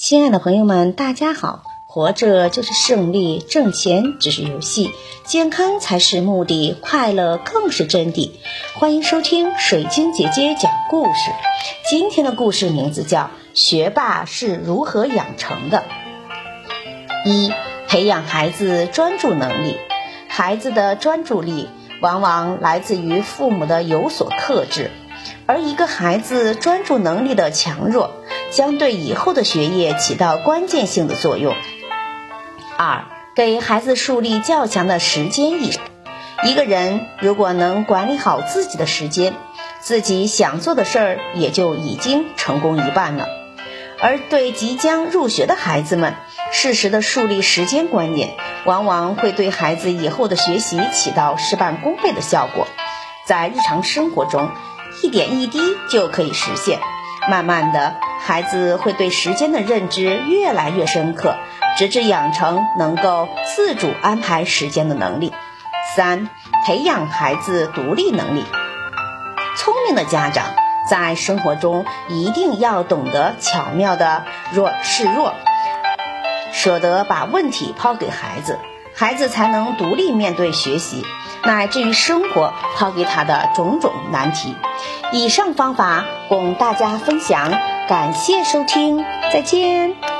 亲爱的朋友们，大家好！活着就是胜利，挣钱只是游戏，健康才是目的，快乐更是真谛。欢迎收听水晶姐姐讲故事。今天的故事名字叫《学霸是如何养成的》。一、培养孩子专注能力。孩子的专注力往往来自于父母的有所克制，而一个孩子专注能力的强弱。将对以后的学业起到关键性的作用。二，给孩子树立较强的时间意识。一个人如果能管理好自己的时间，自己想做的事儿也就已经成功一半了。而对即将入学的孩子们，适时的树立时间观念，往往会对孩子以后的学习起到事半功倍的效果。在日常生活中，一点一滴就可以实现。慢慢的，孩子会对时间的认知越来越深刻，直至养成能够自主安排时间的能力。三、培养孩子独立能力。聪明的家长在生活中一定要懂得巧妙的弱示弱，舍得把问题抛给孩子，孩子才能独立面对学习，乃至于生活抛给他的种种难题。以上方法供大家分享，感谢收听，再见。